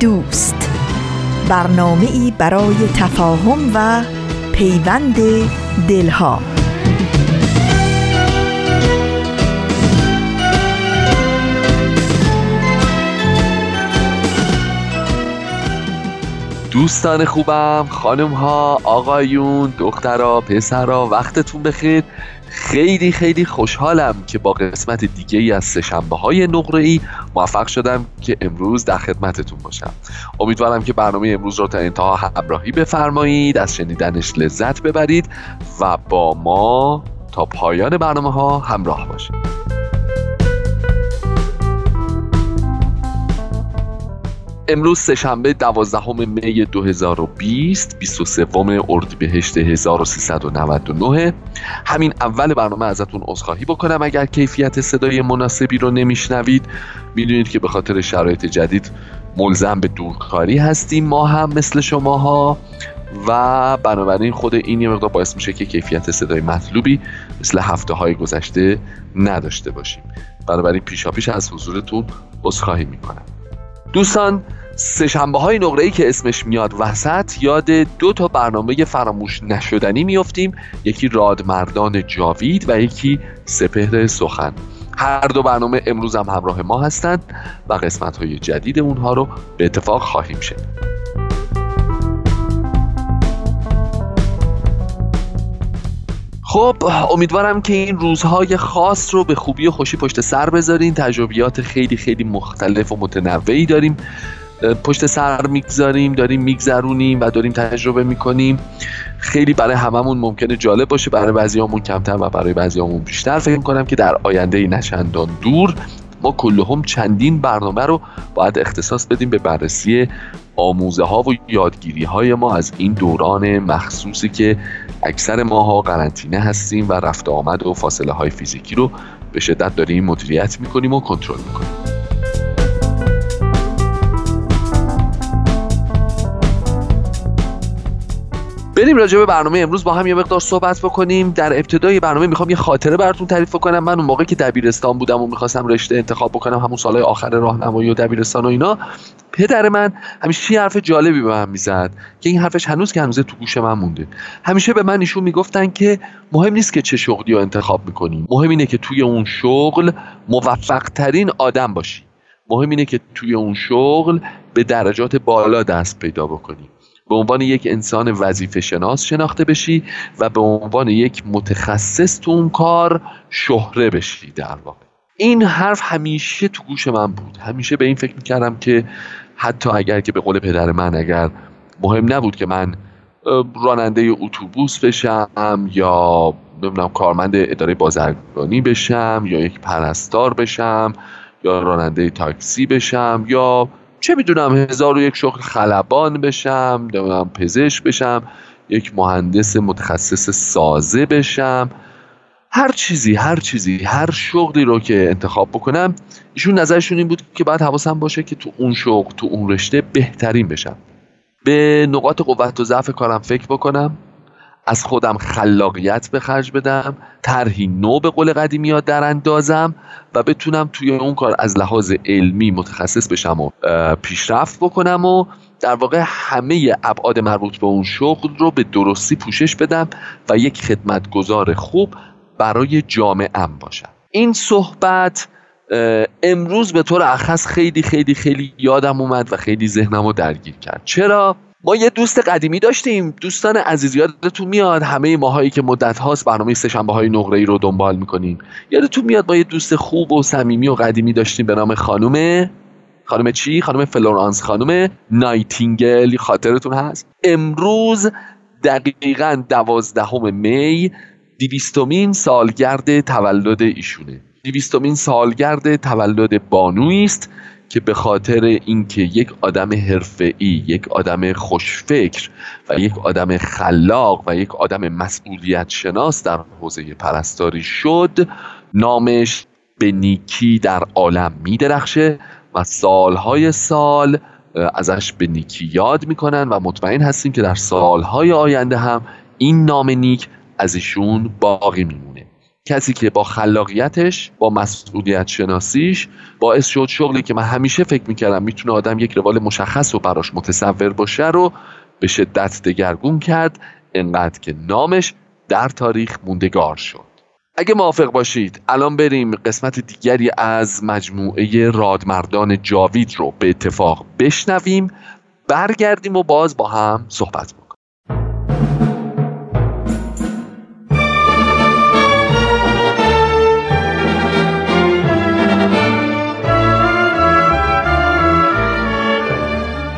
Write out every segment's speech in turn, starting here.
دوست. برنامه ای برای تفاهم و پیوند دلها. دوستان خوبم خانم ها آقایون دخترا پسرا وقتتون بخیر. خیلی خیلی خوشحالم که با قسمت دیگه ای از سهشنبه های نقره ای موفق شدم که امروز در خدمتتون باشم. امیدوارم که برنامه امروز رو تا انتها همراهی بفرمایید از شنیدنش لذت ببرید و با ما تا پایان برنامه ها همراه باشید. امروز سهشنبه دوازدهم می 2020 23 اردیبهشت 1399 همین اول برنامه ازتون عذرخواهی بکنم. اگر کیفیت صدای مناسبی رو نمیشنوید می‌دونید که به خاطر شرایط جدید ملزم به دورکاری هستیم ما هم مثل شماها. و بنابراین خود این یه مقدار باعث میشه که کیفیت صدای مطلوبی مثل هفته های گذشته نداشته باشیم. بنابراین پیشا پیش از حضورتون عذرخواهی می‌کنم. دوستان سهشنبه های نقره ای که اسمش میاد وسط یاد دو تا برنامه فراموش نشدنی میافتیم. یکی رادمردان جاوید و یکی سپهر سخن. هر دو برنامه امروز هم همراه ما هستند و قسمت های جدید اونها رو به اتفاق خواهیم شد خب امیدوارم که این روزهای خاص رو به خوبی و خوشی پشت سر بذارین. تجربیات خیلی خیلی مختلف و متنوعی داریم. پشت سر می‌گذاریم داریم میگذرونیم و داریم تجربه می‌کنیم. خیلی برای هممون ممکنه جالب باشه برای بعضیامون کمتر و برای بعضیامون بیشتر. فکر کنم که در آینده نشندان دور ما کلهم چندین برنامه رو باید اختصاص بدیم به بررسی آموزه ها و یادگیری های ما از این دوران مخصوصی که اکثر ماها قرنطینه هستیم و رفت آمد و فاصله های فیزیکی رو به شدت داریم مدیریت می‌کنیم و کنترل می‌کنیم. بریم راجع به برنامه امروز با هم یه مقدار صحبت بکنیم. در ابتدای برنامه می‌خوام یه خاطره براتون تعریف کنم من اون موقع که دبیرستان بودم و می‌خواستم رشته انتخاب بکنم همون سالهای آخر راهنمایی و دبیرستان و اینا پدر من همیشه یه حرف جالبی به من می‌زد که این حرفش هنوز که هنوز تو گوش من مونده. همیشه به من ایشون می‌گفتن که مهم نیست که چه شغلی رو انتخاب می‌کنی. مهم اینه که توی اون شغل موفق ترین آدم باشی. مهم اینه که توی اون شغل به درجات بالا دست پیدا بکنی. به عنوان یک انسان وظیفه شناس شناخته بشی و به عنوان یک متخصص تو اون کار شهره بشی در واقع. این حرف همیشه تو گوش من بود. همیشه به این فکر می‌کردم که حتی اگر که به قول پدر من اگر مهم نبود که من راننده اتوبوس بشم یا نمی‌دونم کارمند اداره بازرگانی بشم یا یک پرستار بشم یا راننده تاکسی بشم یا چه می‌دونم هزار و یک شغل خلبان بشم نمی‌دونم پزشک بشم یک مهندس متخصص سازه بشم. هر چیزی هر چیزی هر شغلی رو که انتخاب بکنم ایشون نظرشون این بود که باید حواسم باشه که تو اون شغل تو اون رشته بهترین بشم. به نقاط قوت و ضعف کارم فکر بکنم. از خودم خلاقیت به خرج بدم طرحی نو به قول قدیمی در اندازم و بتونم توی اون کار از لحاظ علمی متخصص بشم و پیشرفت بکنم و در واقع همه ابعاد مربوط به اون شغل رو به درستی پوشش بدم و یک خدمتگزار خوب برای جامعه باشم. این صحبت امروز به طور اخص خیلی خیلی خیلی یادم اومد و خیلی ذهنم رو درگیر کرد. چرا؟ ما یه دوست قدیمی داشتیم. دوستان عزیز یادتون میاد همه ماهایی که مدت هاست برنامه سهشنبه های نقره رو دنبال می‌کنیم یادتون میاد ما یه دوست خوب و صمیمی و قدیمی داشتیم به نام خانم خانم چی؟ خانم فلورانس. خانم نایتینگل. خاطرتون هست؟ امروز دقیقا دوازدهم می دیویستومین سالگرد تولد ایشونه. دویستمین سالگرد تولد بانویی است که به خاطر اینکه یک آدم حرفه‌ای، یک آدم خوشفکر و یک آدم خلاق و یک آدم مسئولیت شناس در حوزه پرستاری شد نامش به نیکی در عالم میدرخشه و سالهای سال ازش به نیکی یاد می‌کنن و مطمئن هستیم که در سالهای آینده هم این نام نیک از ایشون باقی میمونه. کسی که با خلاقیتش با مسئولیت شناسیش باعث شد شغلی که من همیشه فکر می‌کردم می‌تونه آدم یک روال مشخص و براش متصور باشه رو به شدت دگرگون کرد انقدر که نامش در تاریخ موندگار شد. اگه موافق باشید الان بریم قسمت دیگری از مجموعه رادمردان جاوید رو به اتفاق بشنویم برگردیم و باز با هم صحبت بکنیم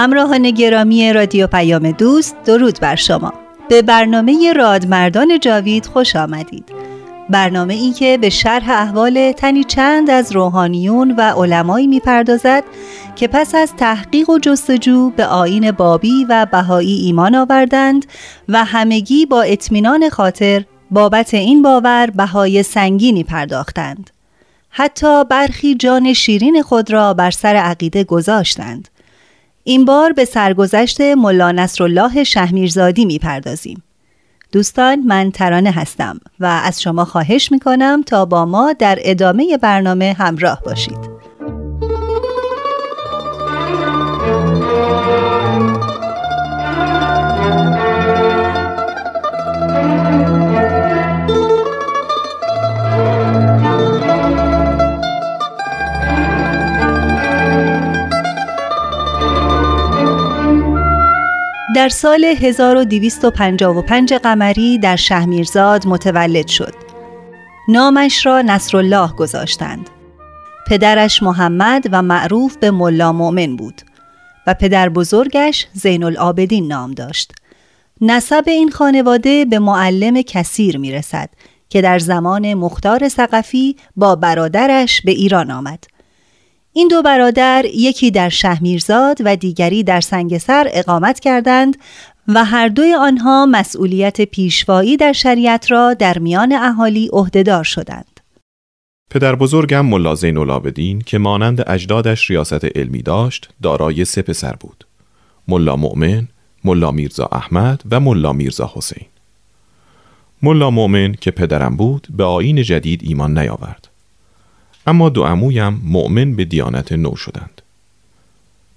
همراهان گرامی رادیو پیام دوست درود بر شما. به برنامه رادمردان جاوید خوش آمدید. برنامه ای که به شرح احوال تنی چند از روحانیون و علمایی می‌پردازد که پس از تحقیق و جستجو به آین بابی و بهایی ایمان آوردند و همگی با اطمینان خاطر بابت این باور بهای سنگینی پرداختند. حتی برخی جان شیرین خود را بر سر عقیده گذاشتند. این بار به سرگذشت ملا نصرالله شهمیرزادی می‌پردازیم. دوستان من ترانه هستم و از شما خواهش می‌کنم تا با ما در ادامه برنامه همراه باشید. در سال 1255 قمری در شهمیرزاد متولد شد. نامش را نصرالله گذاشتند. پدرش محمد و معروف به ملا مؤمن بود و پدر بزرگش زین العابدین نام داشت. نسب این خانواده به معلم کثیر می رسد که در زمان مختار سقفی با برادرش به ایران آمد. این دو برادر یکی در شهمیرزاد و دیگری در سنگسر اقامت کردند و هر دوی آنها مسئولیت پیشوایی در شریعت را در میان اهالی عهدهدار شدند. پدر بزرگم ملا زین العابدین که مانند اجدادش ریاست علمی داشت دارای سه پسر بود. ملا مؤمن، ملا میرزا احمد و ملا میرزا حسین. ملا مؤمن که پدرم بود به آین جدید ایمان نیاورد. اما دو عمویم مؤمن به دیانت نو شدند.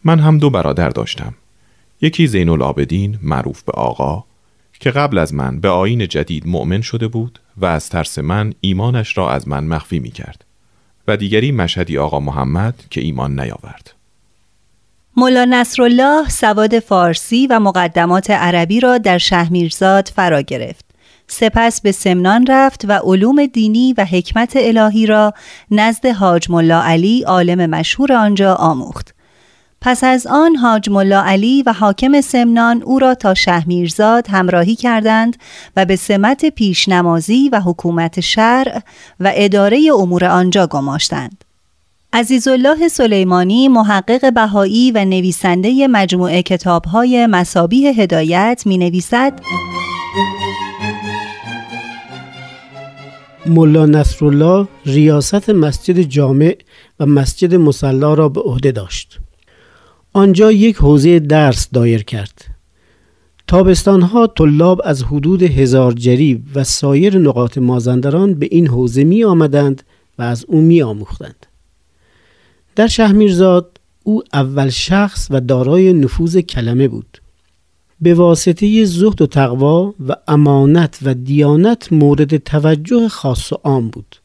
من هم دو برادر داشتم. یکی زین العابدین معروف به آقا که قبل از من به آین جدید مؤمن شده بود و از ترس من ایمانش را از من مخفی می کرد و دیگری مشهدی آقا محمد که ایمان نیاورد. مولا نصرالله سواد فارسی و مقدمات عربی را در شهمیرزاد فرا گرفت. سپس به سمنان رفت و علوم دینی و حکمت الهی را نزد حاج ملا علی عالم مشهور آنجا آموخت. پس از آن حاج ملا علی و حاکم سمنان او را تا شهمیرزاد همراهی کردند و به سمت پیشنمازی و حکومت شرع و اداره امور آنجا گماشتند. عزیزالله سلیمانی محقق بهایی و نویسنده مجموعه کتابهای مسابیه هدایت می نویسد ملا نصرالله ریاست مسجد جامع و مسجد مسلا را به عهده داشت آنجا یک حوزه درس دایر کرد تابستانها طلاب از حدود هزار جریب و سایر نقاط مازندران به این حوزه می آمدند و از او می آموختند. در شهمیرزاد او اول شخص و دارای نفوذ کلمه بود. به واسطه زهد و تقوا و امانت و دیانت مورد توجه خاص و عام بود.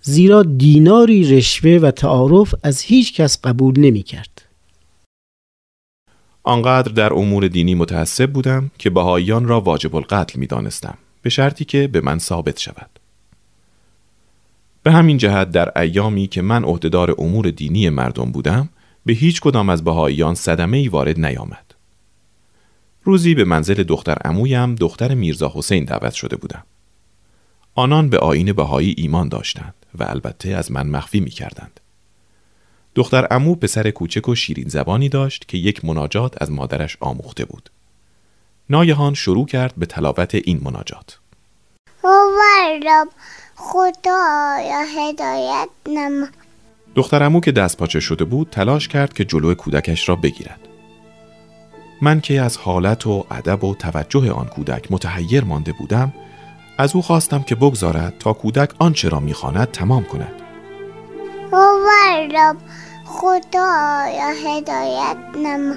زیرا دیناری رشوه و تعارف از هیچ کس قبول نمی کرد. آنقدر در امور دینی متعصب بودم که بهاییان را واجب القتل می دانستم به شرطی که به من ثابت شود. به همین جهت در ایامی که من عهدهدار امور دینی مردم بودم به هیچ کدام از بهاییان صدمه ای وارد نیامد. روزی به منزل دختر امویم دختر میرزا حسین دعوت شده بودم. آنان به آین بهایی ایمان داشتند و البته از من مخفی می کردند. دختر امو پسر کوچک و شیرین زبانی داشت که یک مناجات از مادرش آموخته بود. نایهان شروع کرد به تلاوت این مناجات. رب خدایا هدایت نما دختر امو که دست پاچه شده بود تلاش کرد که جلو کودکش را بگیرد. من که از حالت و ادب و توجه آن کودک متحیر مانده بودم از او خواستم که بگذارد تا کودک آنچه را می‌خواند تمام کند. رب خدایا هدایت نما.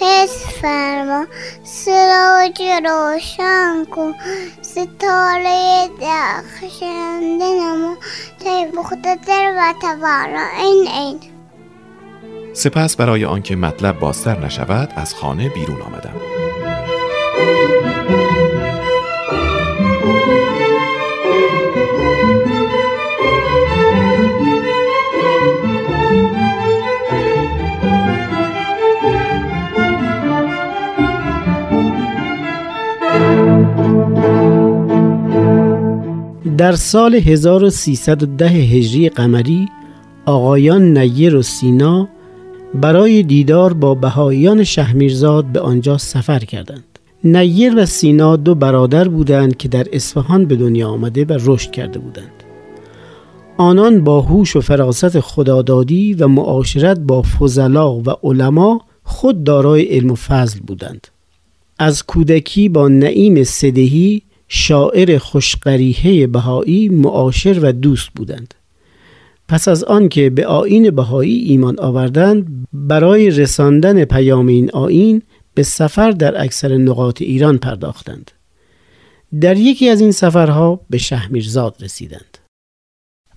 حس فرما. سراج روشن کن. ستاره درخشنده نما. تای مقتدر و تبارا این این. سپس برای آنکه مطلب بازتر نشود از خانه بیرون آمدم. در سال 1310 هجری قمری آقایان نیر و سینا برای دیدار با بهاییان شهمیرزاد به آنجا سفر کردند. نیر و سینا دو برادر بودند که در اصفهان به دنیا آمده و رشد کرده بودند. آنان با هوش و فراست خدادادی و معاشرت با فضلا و علما خود دارای علم و فضل بودند. از کودکی با نعیم صدهی شاعر خوشقریحه بهایی معاشر و دوست بودند پس از آنکه به آین بهایی ایمان آوردند برای رساندن پیام این آین به سفر در اکثر نقاط ایران پرداختند در یکی از این سفرها به شهمیرزاد رسیدند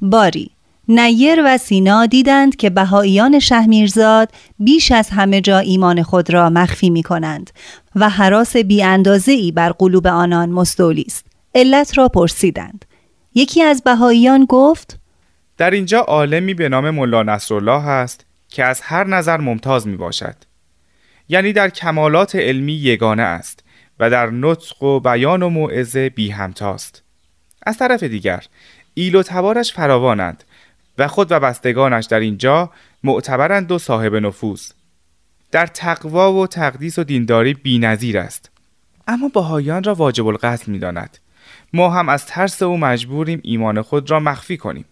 باری نیر و سینا دیدند که بهاییان شهمیرزاد بیش از همه جا ایمان خود را مخفی می کنند و حراس بی ای بر قلوب آنان مستولی است. علت را پرسیدند. یکی از بهاییان گفت در اینجا عالمی به نام ملا نصرالله هست که از هر نظر ممتاز می باشد. یعنی در کمالات علمی یگانه است و در نطق و بیان و موعظه بی همتاست. از طرف دیگر ایل و تبارش فراوانند و خود و بستگانش در اینجا معتبرند و صاحب نفوذ در تقوا و تقدیس و دینداری بینظیر است اما باهایان را واجب القتل می‌داند ما هم از ترس او مجبوریم ایمان خود را مخفی کنیم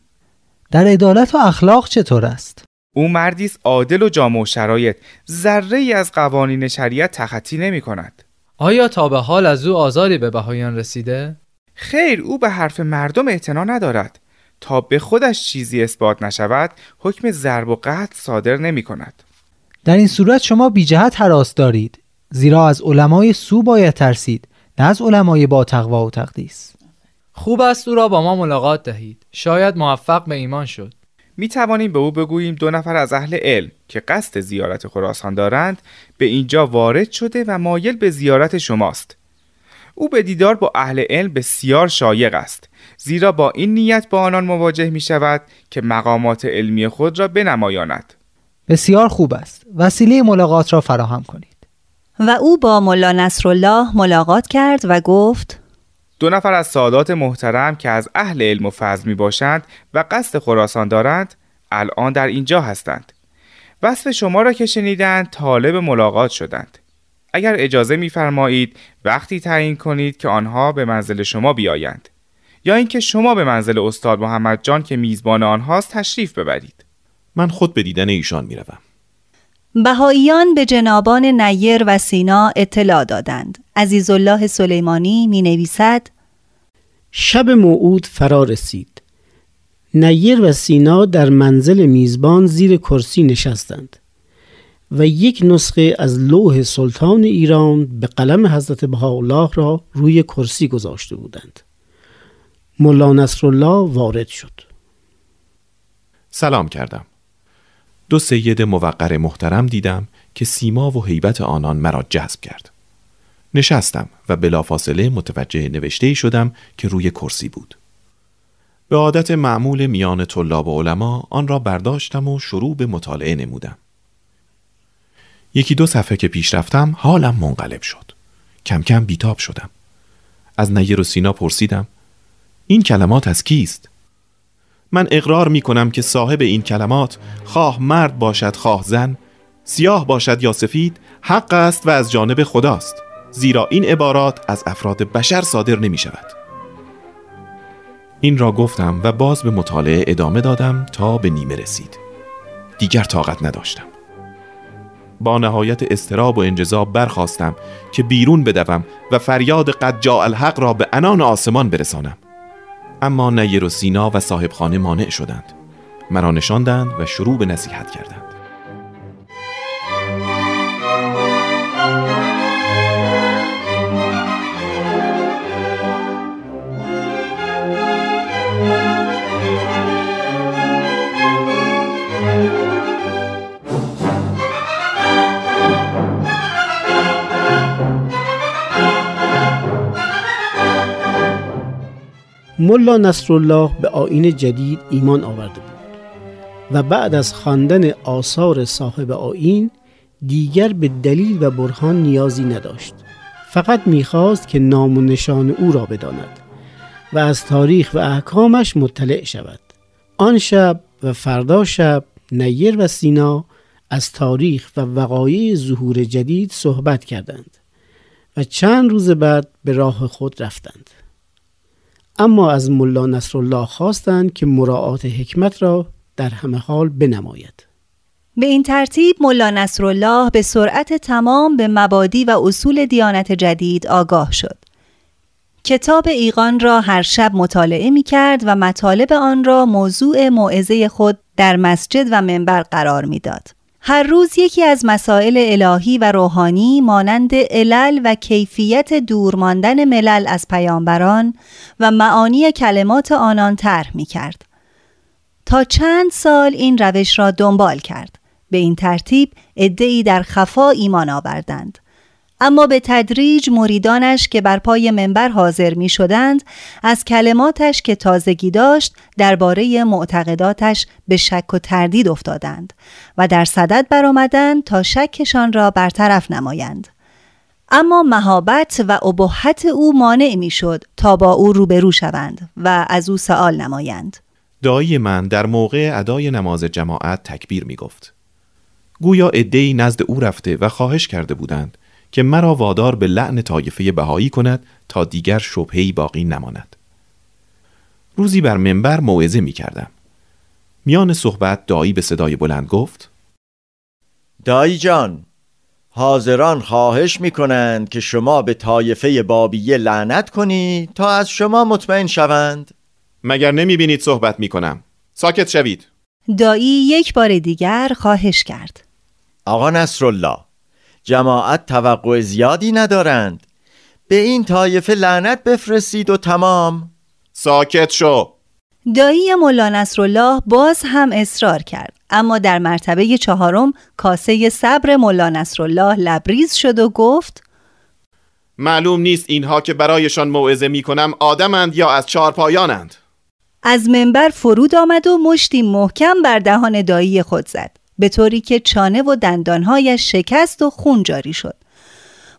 در عدالت و اخلاق چطور است؟ او مردی است عادل و جامع و شرایط. ذره ای از قوانین شریعت تخطی نمی کند. آیا تا به حال از او آزاری به بهایان رسیده؟ خیر او به حرف مردم اعتنا ندارد. تا به خودش چیزی اثبات نشود حکم ضرب و قتل صادر نمی کند. در این صورت شما بی جهت حراس دارید زیرا از علمای سو باید ترسید نه از علمای با تقوا و تقدیس. خوب است او را با ما ملاقات دهید. شاید موفق به ایمان شد. می توانیم به او بگوییم دو نفر از اهل علم که قصد زیارت خراسان دارند به اینجا وارد شده و مایل به زیارت شماست. او به دیدار با اهل علم بسیار شایق است زیرا با این نیت با آنان مواجه می شود که مقامات علمی خود را بنمایاند. بسیار خوب است. وسیله ملاقات را فراهم کنید. و او با ملا نصرالله ملاقات کرد و گفت دو نفر از سادات محترم که از اهل علم و فضل می باشند و قصد خراسان دارند الان در اینجا هستند. وصف شما را که شنیدند طالب ملاقات شدند. اگر اجازه میفرمایید وقتی تعیین کنید که آنها به منزل شما بیایند. یا اینکه شما به منزل استاد محمد جان که میزبان آنهاست تشریف ببرید. من خود به دیدن ایشان می‌روم. بهاییان به جنابان نیر و سینا اطلاع دادند. عزیزالله سلیمانی می نویسد شب موعود فرا رسید. نیر و سینا در منزل میزبان زیر کرسی نشستند و یک نسخه از لوح سلطان ایران به قلم حضرت بهاءالله را روی کرسی گذاشته بودند. ملا نصرالله وارد شد. سلام کردم. دو سید موقر محترم دیدم که سیما و حیبت آنان مرا جذب کرد. نشستم و بلافاصله متوجه نوشته شدم که روی کرسی بود. به عادت معمول میان طلاب و علما آن را برداشتم و شروع به مطالعه نمودم. یکی دو صفحه که پیش رفتم حالم منقلب شد. کم کم بیتاب شدم. از نیر و سینا پرسیدم این کلمات از کیست؟ من اقرار می کنم که صاحب این کلمات خواه مرد باشد خواه زن سیاه باشد یا سفید حق است و از جانب خداست زیرا این عبارات از افراد بشر صادر نمی شود این را گفتم و باز به مطالعه ادامه دادم تا به نیمه رسید. دیگر طاقت نداشتم. با نهایت استراب و انجذاب برخواستم که بیرون بدوم و فریاد قد جاء الحق را به انان آسمان برسانم. اما نیر و سینا و صاحب خانه مانع شدند. مرا نشاندند و شروع به نصیحت کردند. ملا نصرالله به آین جدید ایمان آورده بود و بعد از خواندن آثار صاحب آین دیگر به دلیل و برهان نیازی نداشت. فقط می‌خواست که نام و نشان او را بداند و از تاریخ و احکامش مطلع شود. آن شب و فردا شب نیر و سینا از تاریخ و وقایع ظهور جدید صحبت کردند و چند روز بعد به راه خود رفتند. اما از ملا نصرالله خواستند که مراعات حکمت را در همه حال بنماید به این ترتیب ملا نصرالله به سرعت تمام به مبادی و اصول دیانت جدید آگاه شد. کتاب ایقان را هر شب مطالعه می کرد و مطالب آن را موضوع موعظه خود در مسجد و منبر قرار می‌داد. هر روز یکی از مسائل الهی و روحانی مانند علل و کیفیت دور ماندن ملل از پیامبران و معانی کلمات آنان طرح می کرد. تا چند سال این روش را دنبال کرد. به این ترتیب ادعی در خفا ایمان آوردند. اما به تدریج مریدانش که بر پای منبر حاضر می شدند از کلماتش که تازگی داشت درباره معتقداتش به شک و تردید افتادند و در صدد برآمدند تا شکشان را برطرف نمایند. اما مهابت و ابهت او مانع می شد تا با او روبرو شوند و از او سوال نمایند. دایی من در موقع ادای نماز جماعت تکبیر می گفت گویا ادهی نزد او رفته و خواهش کرده بودند. که مرا وادار به لعن طایفه بهایی کند تا دیگر شبهی باقی نماند. روزی بر منبر موعظه می کردم. میان صحبت دایی به صدای بلند گفت دایی جان حاضران خواهش می کنند که شما به طایفه بابیه لعنت کنید تا از شما مطمئن شوند. مگر نمی بینید صحبت می کنم؟ ساکت شوید. دایی یک بار دیگر خواهش کرد. آقا نصرالله جماعت توقع زیادی ندارند. به این طایفه لعنت بفرستید و تمام. ساکت شو. دایی ملا نصرالله باز هم اصرار کرد. اما در مرتبه چهارم کاسه صبر ملا نصرالله لبریز شد و گفت معلوم نیست اینها که برایشان موعظه می کنم آدمند یا از چارپایانند از منبر فرود آمد و مشتی محکم بر دهان دایی خود زد. به طوری که چانه و دندانهایش شکست و خون جاری شد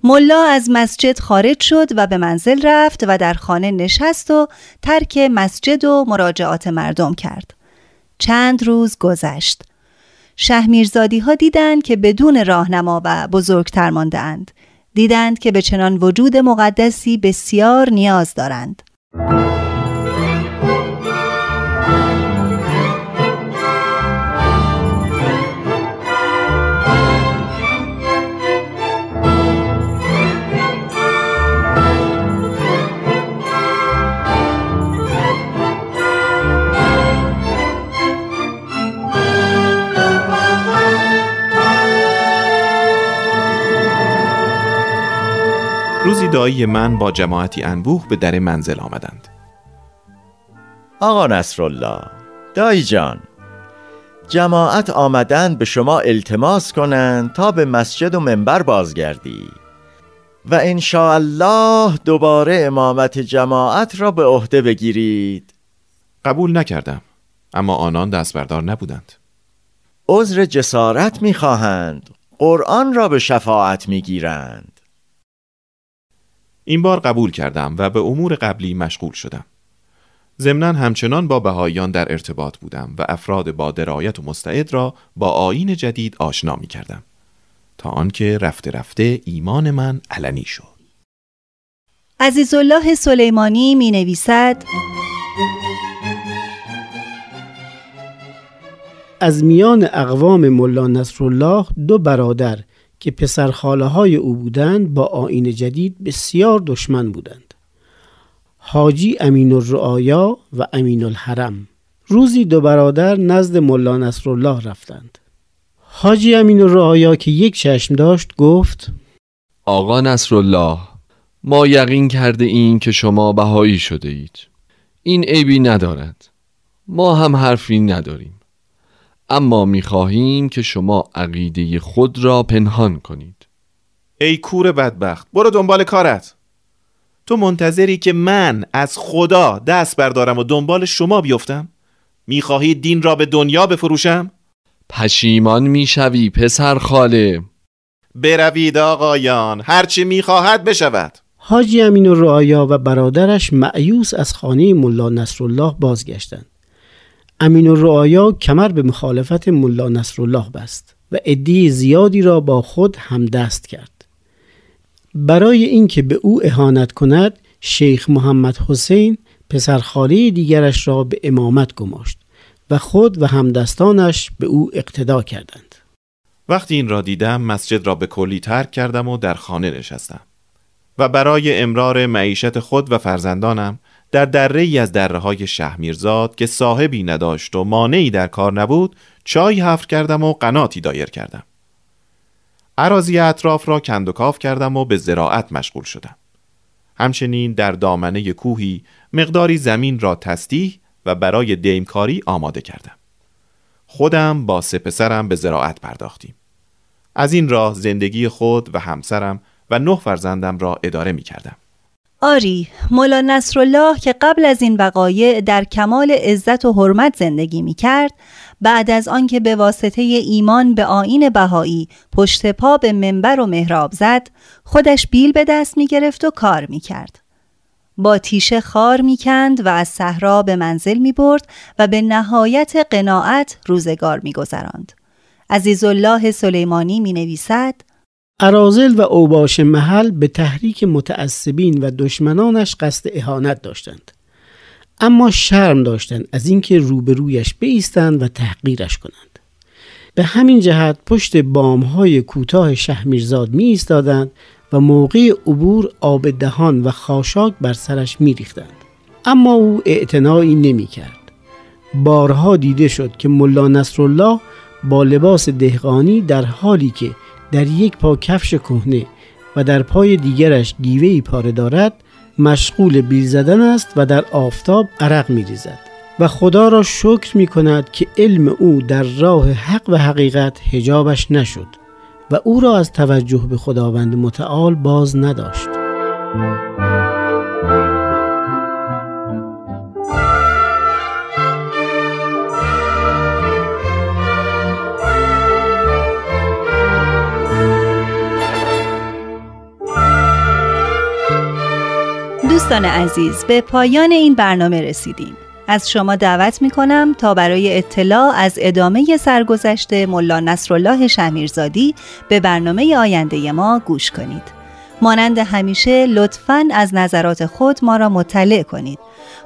ملا از مسجد خارج شد و به منزل رفت و در خانه نشست و ترک مسجد و مراجعات مردم کرد چند روز گذشت. شهمیرزادی ها دیدند که بدون راهنما و بزرگتر مانده اند. دیدند که به چنان وجود مقدسی بسیار نیاز دارند. دایی من با جماعتی انبوه به در منزل آمدند. آقا نصرالله دایی جان جماعت آمدند به شما التماس کنند تا به مسجد و منبر بازگردی. و الله دوباره امامت جماعت را به عهده بگیرید. قبول نکردم اما آنان دست بردار نبودند. عذر جسارت می‌خواهند قرآن را به شفاعت می‌گیرند. این بار قبول کردم و به امور قبلی مشغول شدم. ضمنا همچنان با بهاییان در ارتباط بودم و افراد با درایت و مستعد را با آین جدید آشنا می کردم تا آنکه رفته رفته ایمان من علنی شد. عزیزالله سلیمانی می نویسد از میان اقوام ملا نصرالله دو برادر که پسر خاله های او بودند با آین جدید بسیار دشمن بودند. حاجی امین الرعایا و امین الحرم روزی دو برادر نزد ملا نصرالله رفتند. حاجی امین الرعایا که یک چشم داشت گفت آقا نصرالله ما یقین کرده این که شما بهایی شده اید. این عیبی ندارد. ما هم حرفی نداریم. اما می‌خواهیم که شما عقیده خود را پنهان کنید. ای کور بدبخت برو دنبال کارت. تو منتظری که من از خدا دست بردارم و دنبال شما بیفتم؟ می‌خواهی دین را به دنیا بفروشم؟ پشیمان می‌شوی پسر خاله بروید آقایان هرچی می‌خواهد بشود. حاجی امین و و برادرش معیوس از خانه ملا نصرالله بازگشتند. امین الرعایا کمر به مخالفت ملا نصرالله بست و عدی زیادی را با خود همدست کرد. برای اینکه به او اهانت کند شیخ محمد حسین پسرخاله دیگرش را به امامت گماشت و خود و همدستانش به او اقتدا کردند. وقتی این را دیدم مسجد را به کلی ترک کردم و در خانه نشستم و برای امرار معیشت خود و فرزندانم در دره ای از دره های شهمیرزاد که صاحبی نداشت و مانعی در کار نبود چای حفر کردم و قناتی دایر کردم. عراضی اطراف را کند و کاف کردم و به زراعت مشغول شدم. همچنین در دامنه کوهی مقداری زمین را تستیح و برای دیمکاری آماده کردم. خودم با سه پسرم به زراعت پرداختیم. از این راه زندگی خود و همسرم و نه فرزندم را اداره می کردم آری مولا نصرالله که قبل از این وقایع در کمال عزت و حرمت زندگی می کرد بعد از آنکه به واسطه ایمان به آین بهایی پشت پا به منبر و محراب زد خودش بیل به دست می گرفت و کار می کرد. با تیشه خار می کند و از صحرا به منزل می برد و به نهایت قناعت روزگار می گذراند. عزیزالله سلیمانی می نویسد ارازل و اوباش محل به تحریک متعصبین و دشمنانش قصد اهانت داشتند اما شرم داشتند از اینکه روبرویش بیستند و تحقیرش کنند به همین جهت پشت بامهای کوتاه شهمیرزاد می ایستادند و موقع عبور آب دهان و خاشاک بر سرش می ریختند. اما او اعتنایی نمی کرد. بارها دیده شد که ملا نصرالله با لباس دهقانی در حالی که در یک پا کفش کهنه و در پای دیگرش گیوهی پاره دارد مشغول بیل زدن است و در آفتاب عرق می ریزد و خدا را شکر می کند که علم او در راه حق و حقیقت هجابش نشد و او را از توجه به خداوند متعال باز نداشت. دوستان عزیز به پایان این برنامه رسیدیم از شما دعوت می کنم تا برای اطلاع از ادامه سرگذشت ملا نصرالله شهمیرزادی به برنامه آینده ما گوش کنید. مانند همیشه لطفاً از نظرات خود ما را مطلع کنید.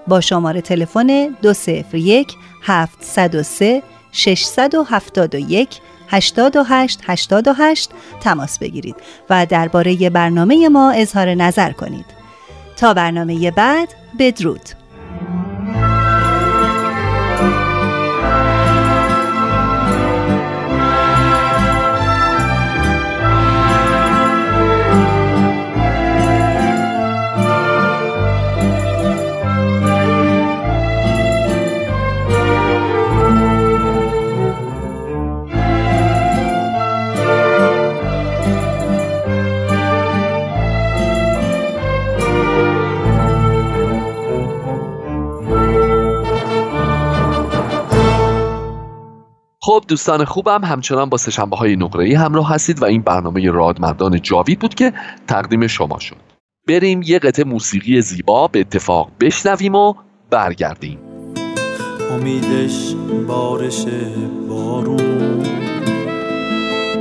با شماره تلفن 201 703 671 88 88 تماس بگیرید و درباره برنامه ما اظهار نظر کنید. تا برنامه بعد بدرود. دوستان خوبم همچنان با سشنبه های نقره همراه هستید و این برنامه رادمردان جاوید بود که تقدیم شما شد. بریم یه قطعه موسیقی زیبا به اتفاق بشنویم و برگردیم. امیدش بارش بارون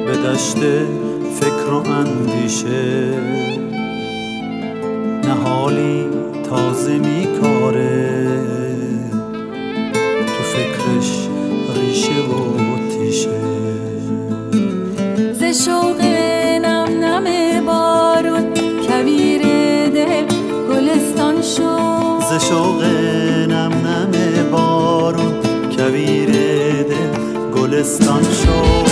به دشت فکر و اندیشه. نهالی تازه میکاره تو فکرش تیشه ز شوق نم نم بارون کویر دل گلستان شد ز شوق نم نم بارون کویر دل گلستان شد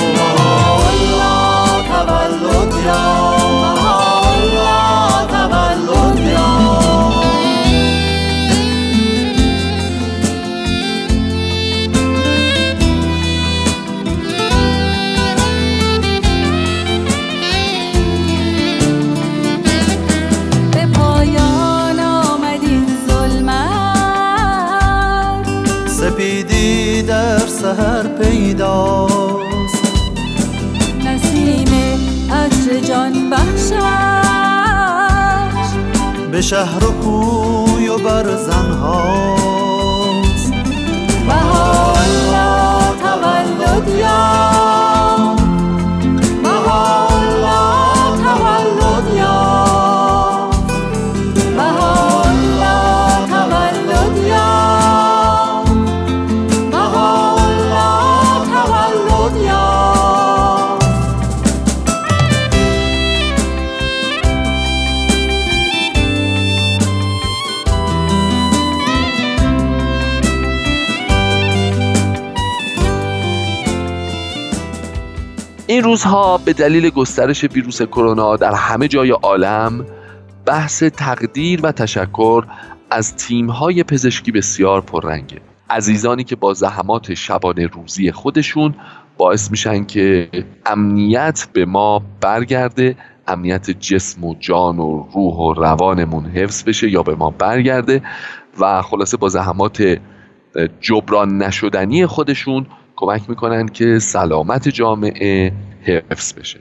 روزها به دلیل گسترش ویروس کرونا در همه جای عالم بحث تقدیر و تشکر از تیم‌های پزشکی بسیار پررنگه. عزیزانی که با زحمات شبانه روزی خودشون باعث میشن که امنیت به ما برگرده امنیت جسم و جان و روح و روانمون حفظ بشه یا به ما برگرده و خلاصه با زحمات جبران نشدنی خودشون کمک می‌کنن که سلامت جامعه حفظ بشه.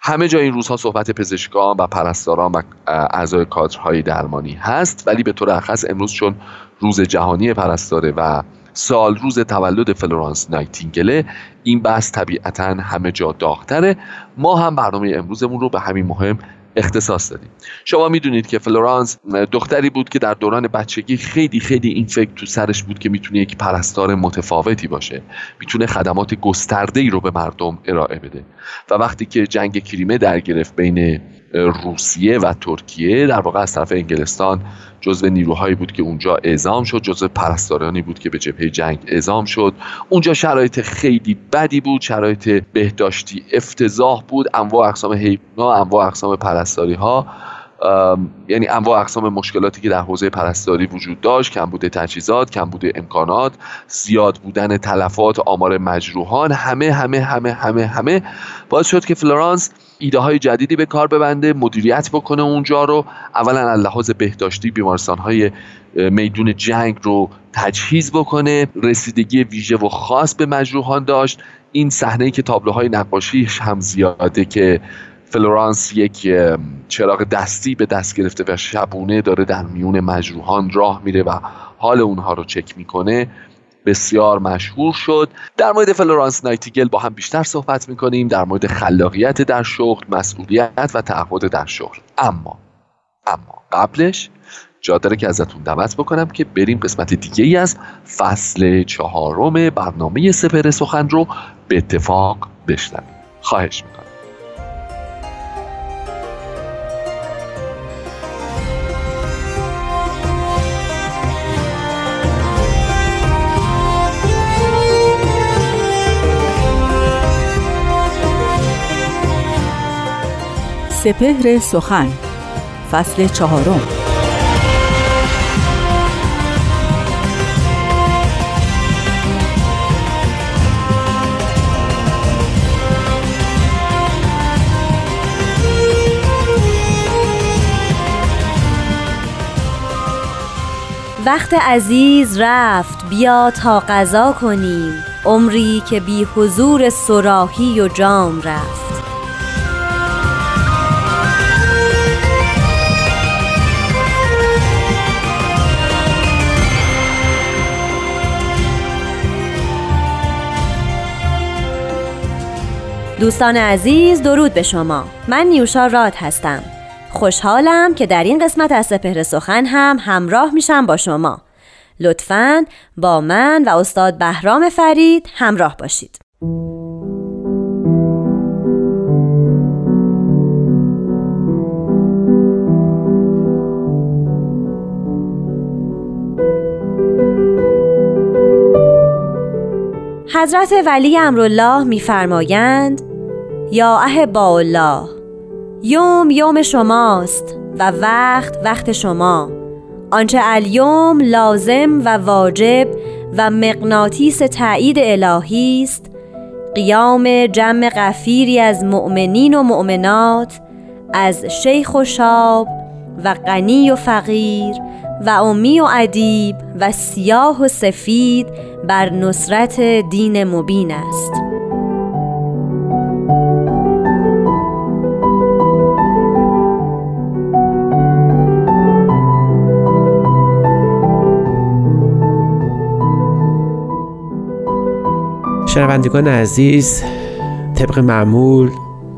همه جای این روزها صحبت پزشکان و پرستاران و اعضای کادرهای درمانی هست ولی به طور اخص امروز چون روز جهانی پرستاره و سال روز تولد فلورانس نایتینگله این بحث طبیعتا همه جا داغتره. ما هم برنامه امروزمون رو به همین مهم اختصاص دادیم. شما می‌دونید که فلورانس دختری بود که در دوران بچگی خیلی خیلی این فکر تو سرش بود که می‌تونه یک پرستار متفاوتی باشه. می‌تونه خدمات گسترده ای رو به مردم ارائه بده. و وقتی که جنگ کریمه در گرفت بین روسیه و ترکیه در واقع از طرف انگلستان جزو نیروهایی بود که اونجا اعزام شد جزو پرستارانی بود که به جبهه جنگ اعزام شد. اونجا شرایط خیلی بدی بود شرایط بهداشتی افتضاح بود. انواع اقسام حیوانات انواع اقسام پرستاری ها یعنی انواع اقسام مشکلاتی که در حوزه پرستاری وجود داشت کم بوده تجهیزات کم بوده امکانات زیاد بودن تلفات آمار مجروحان همه همه همه همه همه باعث شد که فلورانس ایده های جدیدی به کار ببنده مدیریت بکنه اونجا رو. اولا از لحاظ بهداشتی بیمارستان های میدون جنگ رو تجهیز بکنه. رسیدگی ویژه و خاص به مجروحان داشت. این صحنه که تابلوهای نقاشیش هم زیاده که فلورانس یک چراغ دستی به دست گرفته و شبونه داره در میون مجروحان راه میره و حال اونها رو چک می‌کنه. بسیار مشهور شد. در مورد فلورانس نایتینگل با هم بیشتر صحبت می‌کنیم. در مورد خلاقیت در شغل مسئولیت و تعهد در شغل. اما اما قبلش جا داره که ازتون دعوت بکنم که بریم قسمت دیگه ای از فصل چهارم برنامه سپر سخن رو به اتفاق بشنویم. خواهش می‌کنم. سپهر سخن فصل چهارم. وقت عزیز رفت بیا تا غذا کنیم. عمری که بی حضور سراحی و جام رفت. دوستان عزیز درود به شما. من نیوشا راد هستم. خوشحالم که در این قسمت از سپهر سخن هم همراه میشم با شما. لطفاً با من و استاد بهرام فرید همراه باشید. حضرت ولی امرالله میفرمایند یا با الله یوم یوم شماست و وقت وقت شما. آنچه الیوم لازم و واجب و مغناطیس تایید الهی است. قیام جمع غفیری از مؤمنین و مؤمنات از شیخ و شاب و غنی و فقیر و امی و ادیب و سیاه و سفید بر نصرت دین مبین است. شنوندگان عزیز طبق معمول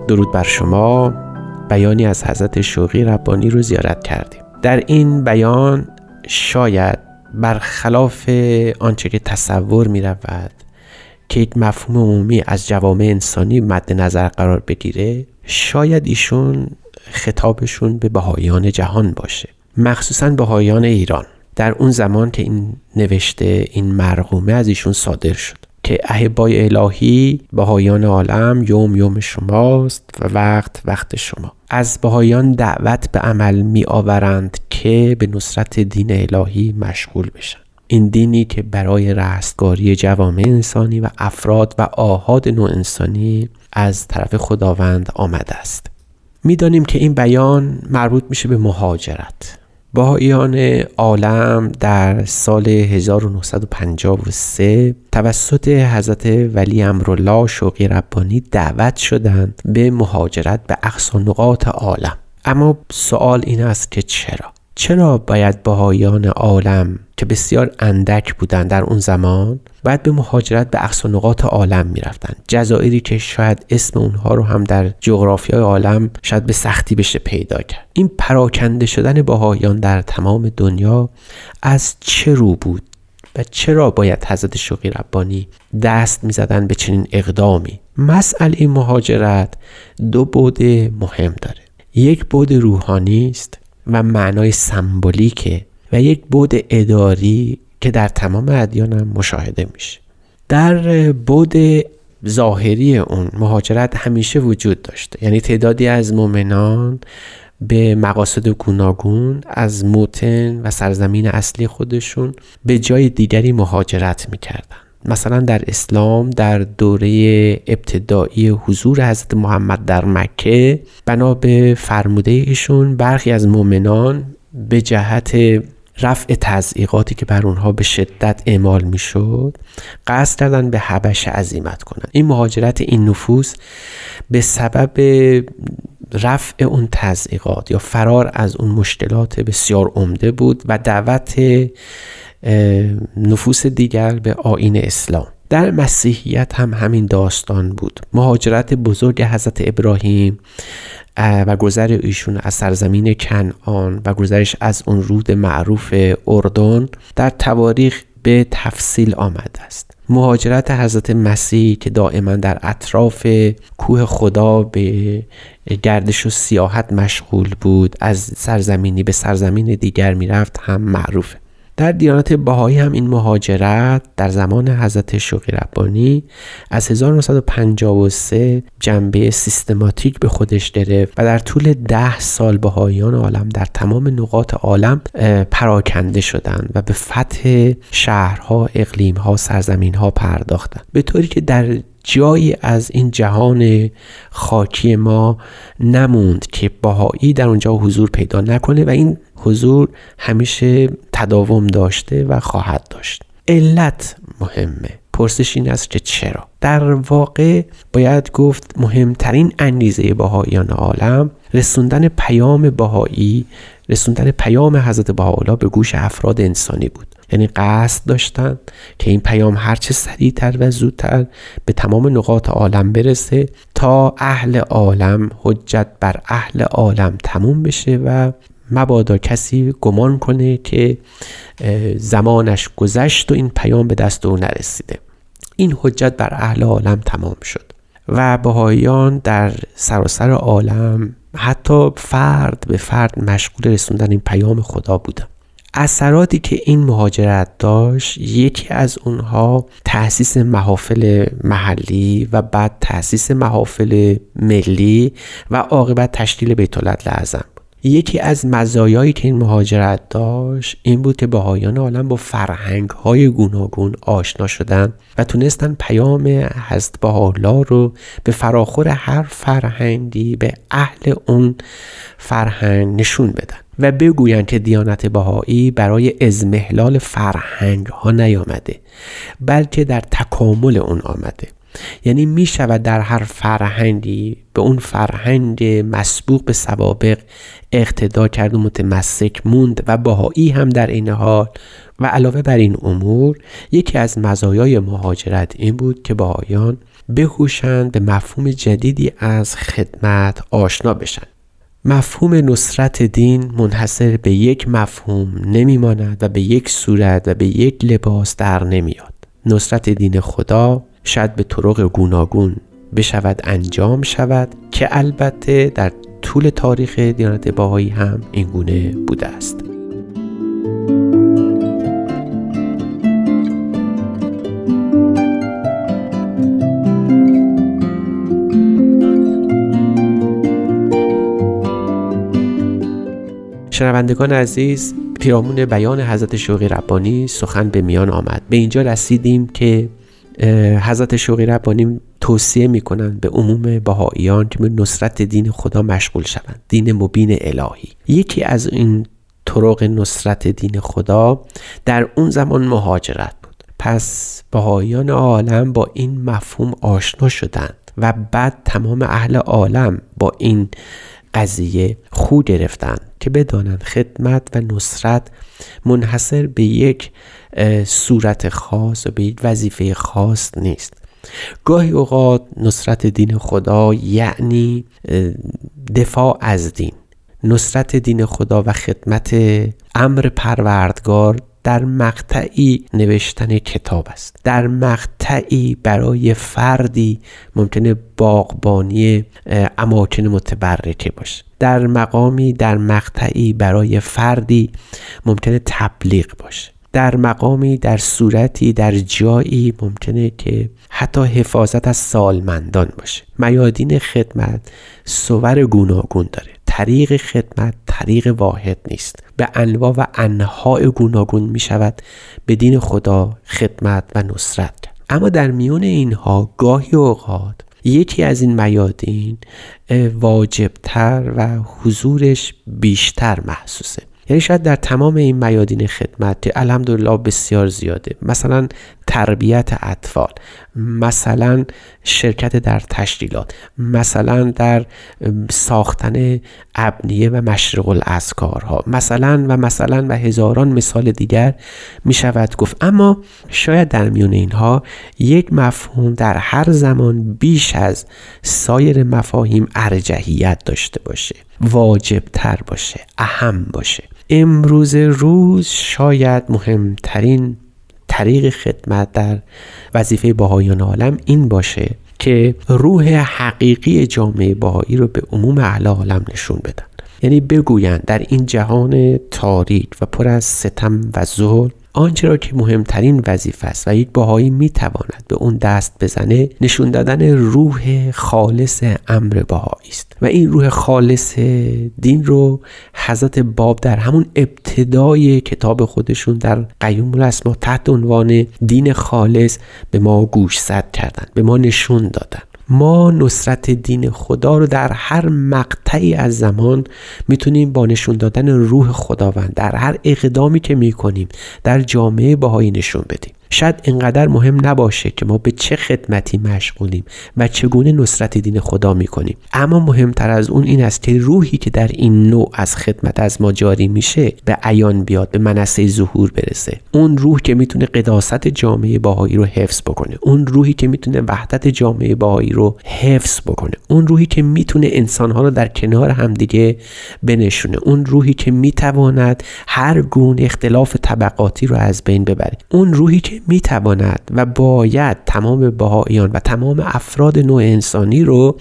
درود بر شما. بیانی از حضرت شوقی ربانی رو زیارت کردیم. در این بیان شاید برخلاف آنچه که تصور می رود که یک مفهوم عمومی از جوامع انسانی مد نظر قرار بگیره شاید ایشون خطابشون به بهایان جهان باشه. مخصوصا بهایان ایران. در اون زمان که این نوشته این مرغومه از ایشون صادر شد. که احبای الهی بهایان عالم یوم یوم شماست و وقت وقت شما. از بهایان دعوت به عمل می آورند که به نصرت دین الهی مشغول بشن. این دینی که برای رستگاری جوامع انسانی و افراد و آهاد نوع انسانی از طرف خداوند آمده است. می‌دانیم که این بیان مربوط میشه به مهاجرت. بهاییان عالم در سال 1953 توسط حضرت ولی امرالله شوقی ربانی دعوت شدند به مهاجرت به اقصا نقاط عالم. اما سوال این است که چرا؟ چرا باید بهایان عالم که بسیار اندک بودند در اون زمان باید به مهاجرت به اقصا نقاط عالم می‌رفتند. جزایری که شاید اسم اونها رو هم در جغرافیای عالم شاید به سختی بشه پیدا کرد. این پراکنده شدن بهایان در تمام دنیا از چه رو بود و چرا باید حضرت شوقی ربانی دست می‌زدن به چنین اقدامی؟ مسئله مهاجرت دو بود مهم داره. یک بود روحانی است و معنای سمبولیکه و یک بود اداری که در تمام ادیان هم مشاهده میشه. در بود ظاهری اون مهاجرت همیشه وجود داشته. یعنی تعدادی از مؤمنان به مقاصد گوناگون از موتن و سرزمین اصلی خودشون به جای دیگری مهاجرت می‌کردن. مثلا در اسلام در دوره ابتدایی حضور حضرت محمد در مکه بنا به فرموده ایشون برخی از مؤمنان به جهت رفع تضعیقاتی که بر اونها به شدت اعمال می‌شد قصد کردن به حبش عزیمت کنن. این مهاجرت این نفوس به سبب رفع اون تضعیقات یا فرار از اون مشکلات بسیار عمده بود و دعوت نفوس دیگر به آین اسلام. در مسیحیت هم همین داستان بود. مهاجرت بزرگ حضرت ابراهیم و گذر ایشون از سرزمین کنعان و گذرش از اون رود معروف اردن در تواریخ به تفصیل آمده است. مهاجرت حضرت مسیح که دائما در اطراف کوه خدا به گردش و سیاحت مشغول بود از سرزمینی به سرزمین دیگر می‌رفت هم معروفه. در دیانت باهایی هم این مهاجرت در زمان حضرت شوقی ربانی از 1953 جنبه سیستماتیک به خودش گرفت و در طول ده سال باهایان عالم در تمام نقاط عالم پراکنده شدند و به فتح شهرها، اقلیمها، سرزمینها پرداختند. به طوری که در جایی از این جهان خاکی ما نموند که باهایی در اونجا حضور پیدا نکنه و این حضور همیشه تداوم داشته و خواهد داشت. علت مهمه. پرسش این است که چرا؟ در واقع باید گفت مهمترین انگیزه باهایان عالم رسوندن پیام باهایی رسوندن پیام حضرت بهاءالله به گوش افراد انسانی بود. یعنی قصد داشتن که این پیام هرچه سریعتر و زودتر به تمام نقاط عالم برسه تا اهل عالم حجت بر اهل عالم تموم بشه و مبادا کسی گمان کنه که زمانش گذشت و این پیام به دست او نرسیده. این حجت بر اهل عالم تمام شد و بهاییان در سراسر عالم حتی فرد به فرد مشغول رسوندن این پیام خدا بودن. اثراتی که این مهاجرت داشت یکی از اونها تأسیس محافل محلی و بعد تأسیس محافل ملی و عاقبت تشکیل بیت لعظم یکی از مزایایی که این مهاجرت داشت این بود که بهایان عالم با فرهنگ های گوناگون آشنا شدن و تونستن پیام هست بهاءالله رو به فراخور هر فرهنگی به اهل اون فرهنگ نشون بدن. و بگویند که دیانت بهایی برای ازمهلال فرهنگ ها نیامده بلکه در تکامل اون آمده. یعنی می شود در هر فرهنگی به اون فرهنگ مسبوق به سوابق اقتدا کرد و متمسک موند و باهایی هم در این حال. و علاوه بر این امور یکی از مزایای مهاجرت این بود که باهایان بهوشند به مفهوم جدیدی از خدمت آشنا بشن. مفهوم نصرت دین منحصر به یک مفهوم نمیماند و به یک صورت و به یک لباس در نمیاد. نصرت دین خدا شاید به طرق گوناگون بشود انجام شود که البته در طول تاریخ دیانت باهایی هم این گونه بوده است. شنوندگان عزیز پیرامون بیان حضرت شوقی ربانی سخن به میان آمد. به اینجا رسیدیم که حضرت شوقی ربانی توصیه می‌کنند به عموم بهاییان که به نصرت دین خدا مشغول شوند دین مبین الهی. یکی از این طرق نصرت دین خدا در اون زمان مهاجرت بود. پس بهاییان عالم با این مفهوم آشنا شدند و بعد تمام اهل عالم با این قضیه خو گرفتند که بدانند خدمت و نصرت منحصر به یک صورت خاص و به یک وظیفه خاص نیست. گاهی اوقات نصرت دین خدا یعنی دفاع از دین. نصرت دین خدا و خدمت امر پروردگار در مقطعی نوشتن کتاب است. در مقطعی برای فردی ممکنه باغبانی اماکن متبرکه باشه. در مقامی در مقطعی برای فردی ممکنه تبلیغ باشه. در مقامی در صورتی در جایی ممکنه که حتی حفاظت از سالمندان باشه. میادین خدمت سور گوناگون داره. طریق خدمت طریق واحد نیست. به انواع و انواع گوناگون می شود به دین خدا خدمت و نصرت. اما در میون اینها گاهی اوقات یکی از این میادین واجبتر و حضورش بیشتر محسوسه. یعنی شاید در تمام این میادین خدمت که الحمدلله بسیار زیاده. مثلا تربیت اطفال مثلا شرکت در تشکیلات مثلا در ساختن ابنیه و مشرق الاسکارها مثلا و مثلا و هزاران مثال دیگر می شود گفت. اما شاید در میون اینها یک مفهوم در هر زمان بیش از سایر مفاهیم ارجحیت داشته باشه واجب تر باشه اهم باشه. امروز روز شاید مهمترین طریق خدمت در وظیفه باهایان عالم این باشه که روح حقیقی جامعه باهایی رو به عموم اهل عالم نشون بدن. یعنی بگویند در این جهان تاریک و پر از ستم و ظلم آنچه را که مهمترین وظیفه است و یک باهایی می‌تواند به اون دست بزنه نشون دادن روح خالص امر باهایی است. و این روح خالص دین رو حضرت باب در همون ابتدای کتاب خودشون در قیوم الاسما تحت عنوان دین خالص به ما گوشزد کردن به ما نشون دادن ما نصرت دین خدا رو در هر مقطعی از زمان می‌تونیم با نشون دادن روح خداوند در هر اقدامی که می‌کنیم در جامعه باهایی نشون بدیم. شاید انقدر مهم نباشه که ما به چه خدمتی مشغولیم و چگونه نصرت دین خدا می‌کنیم. اما مهمتر از اون این است که روحی که در این نوع از خدمت از ما جاری میشه به عیان بیاد به منصه ظهور برسه. اون روح که می‌تونه قداست جامعه باهایی رو حفظ بکنه. اون روحی که می‌تونه وحدت جامعه باهایی رو حفظ بکنه. اون روحی که می‌تونه انسانها رو در کنار همدیگه بنشونه. اون روحی که می‌تواند هر گونه اختلاف طبقاتی رو از بین ببره. اون روحی که می تواند و باید تمام بهاییان و تمام افراد نوع انسانی رو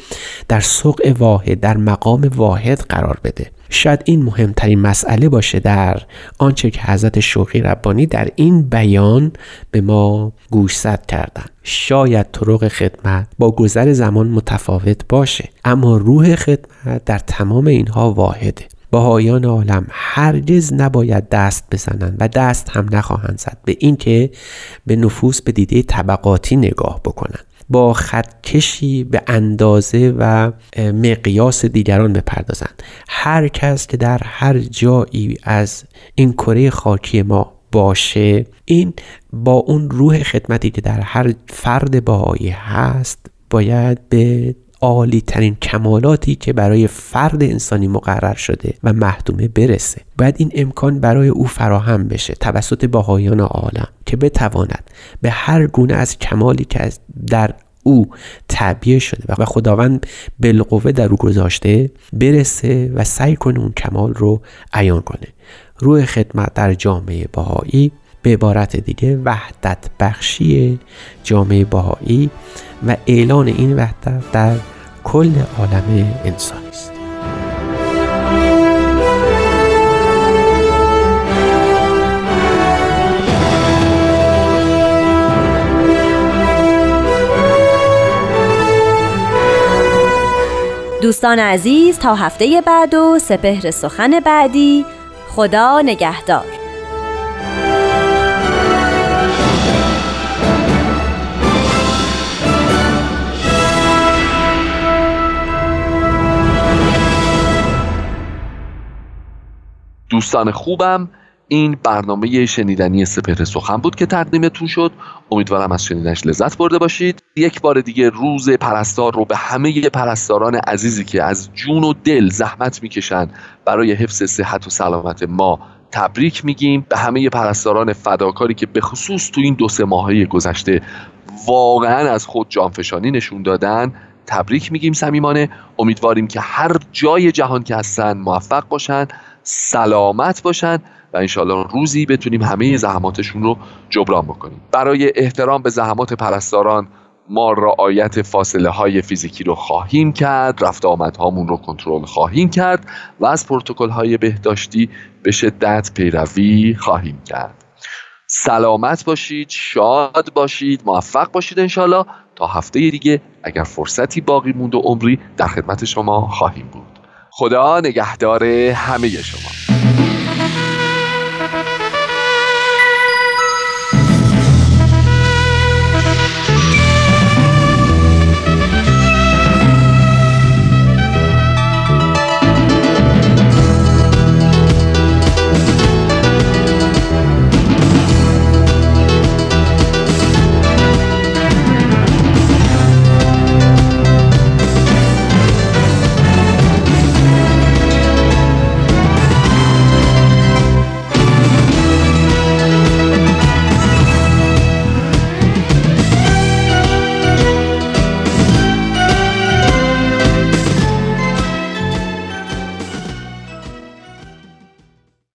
در سوق واحد در مقام واحد قرار بده. شاید این مهمترین مسئله باشه در آنچه که حضرت شوقی ربانی در این بیان به ما گوشزد کردن. شاید طرق خدمت با گذر زمان متفاوت باشه اما روح خدمت در تمام اینها واحده. باهایان عالم هرگز نباید دست بزنند و دست هم نخواهند زد. به اینکه به نفوس به دیده طبقاتی نگاه بکنند. با خطکشی به اندازه و مقیاس دیگران بپردازند. هر کس که در هر جایی از این کره خاکی ما باشه این با اون روح خدمتی که در هر فرد باهایی هست باید به عالی ترین کمالاتی که برای فرد انسانی مقرر شده و محدومه برسه. باید این امکان برای او فراهم بشه توسط باهایان عالم که بتواند به هر گونه از کمالی که در او تعبیه شده و خداوند بالقوه در او گذاشته برسه و سعی کنه اون کمال رو عیان کنه. روی خدمت در جامعه باهایی به عبارت دیگه وحدت بخشی جامعه باهایی و اعلان این وحدت در کل عالم انسانی است. دوستان عزیز تا هفته بعد و سپهر سخن بعدی خدا نگهدار. دوستان خوبم. این برنامه شنیدنی سپهر سخن بود که تقدیمتون شد. امیدوارم از شنیدنش لذت برده باشید. یک بار دیگه روز پرستار رو به همه پرستاران عزیزی که از جون و دل زحمت می‌کشن برای حفظ صحت و سلامت ما تبریک میگیم. به همه پرستاران فداکاری که به خصوص تو این دو سه ماهه گذشته واقعا از خود جانفشانی نشون دادن. تبریک میگیم صمیمانه. امیدواریم که هر جای جهان که هستن موفق باشن. سلامت باشن و انشالله روزی بتونیم همه زحماتشون رو جبران بکنیم. برای احترام به زحمات پرستاران ما رعایت فاصله های فیزیکی رو خواهیم کرد رفت آمد هامون رو کنترل خواهیم کرد و از پروتکل های بهداشتی به شدت پیروی خواهیم کرد. سلامت باشید شاد باشید موفق باشید انشالله تا هفته دیگه اگر فرصتی باقی موند و عمری در خدمت شما خواهیم بود. خدا نگهدار همه شما.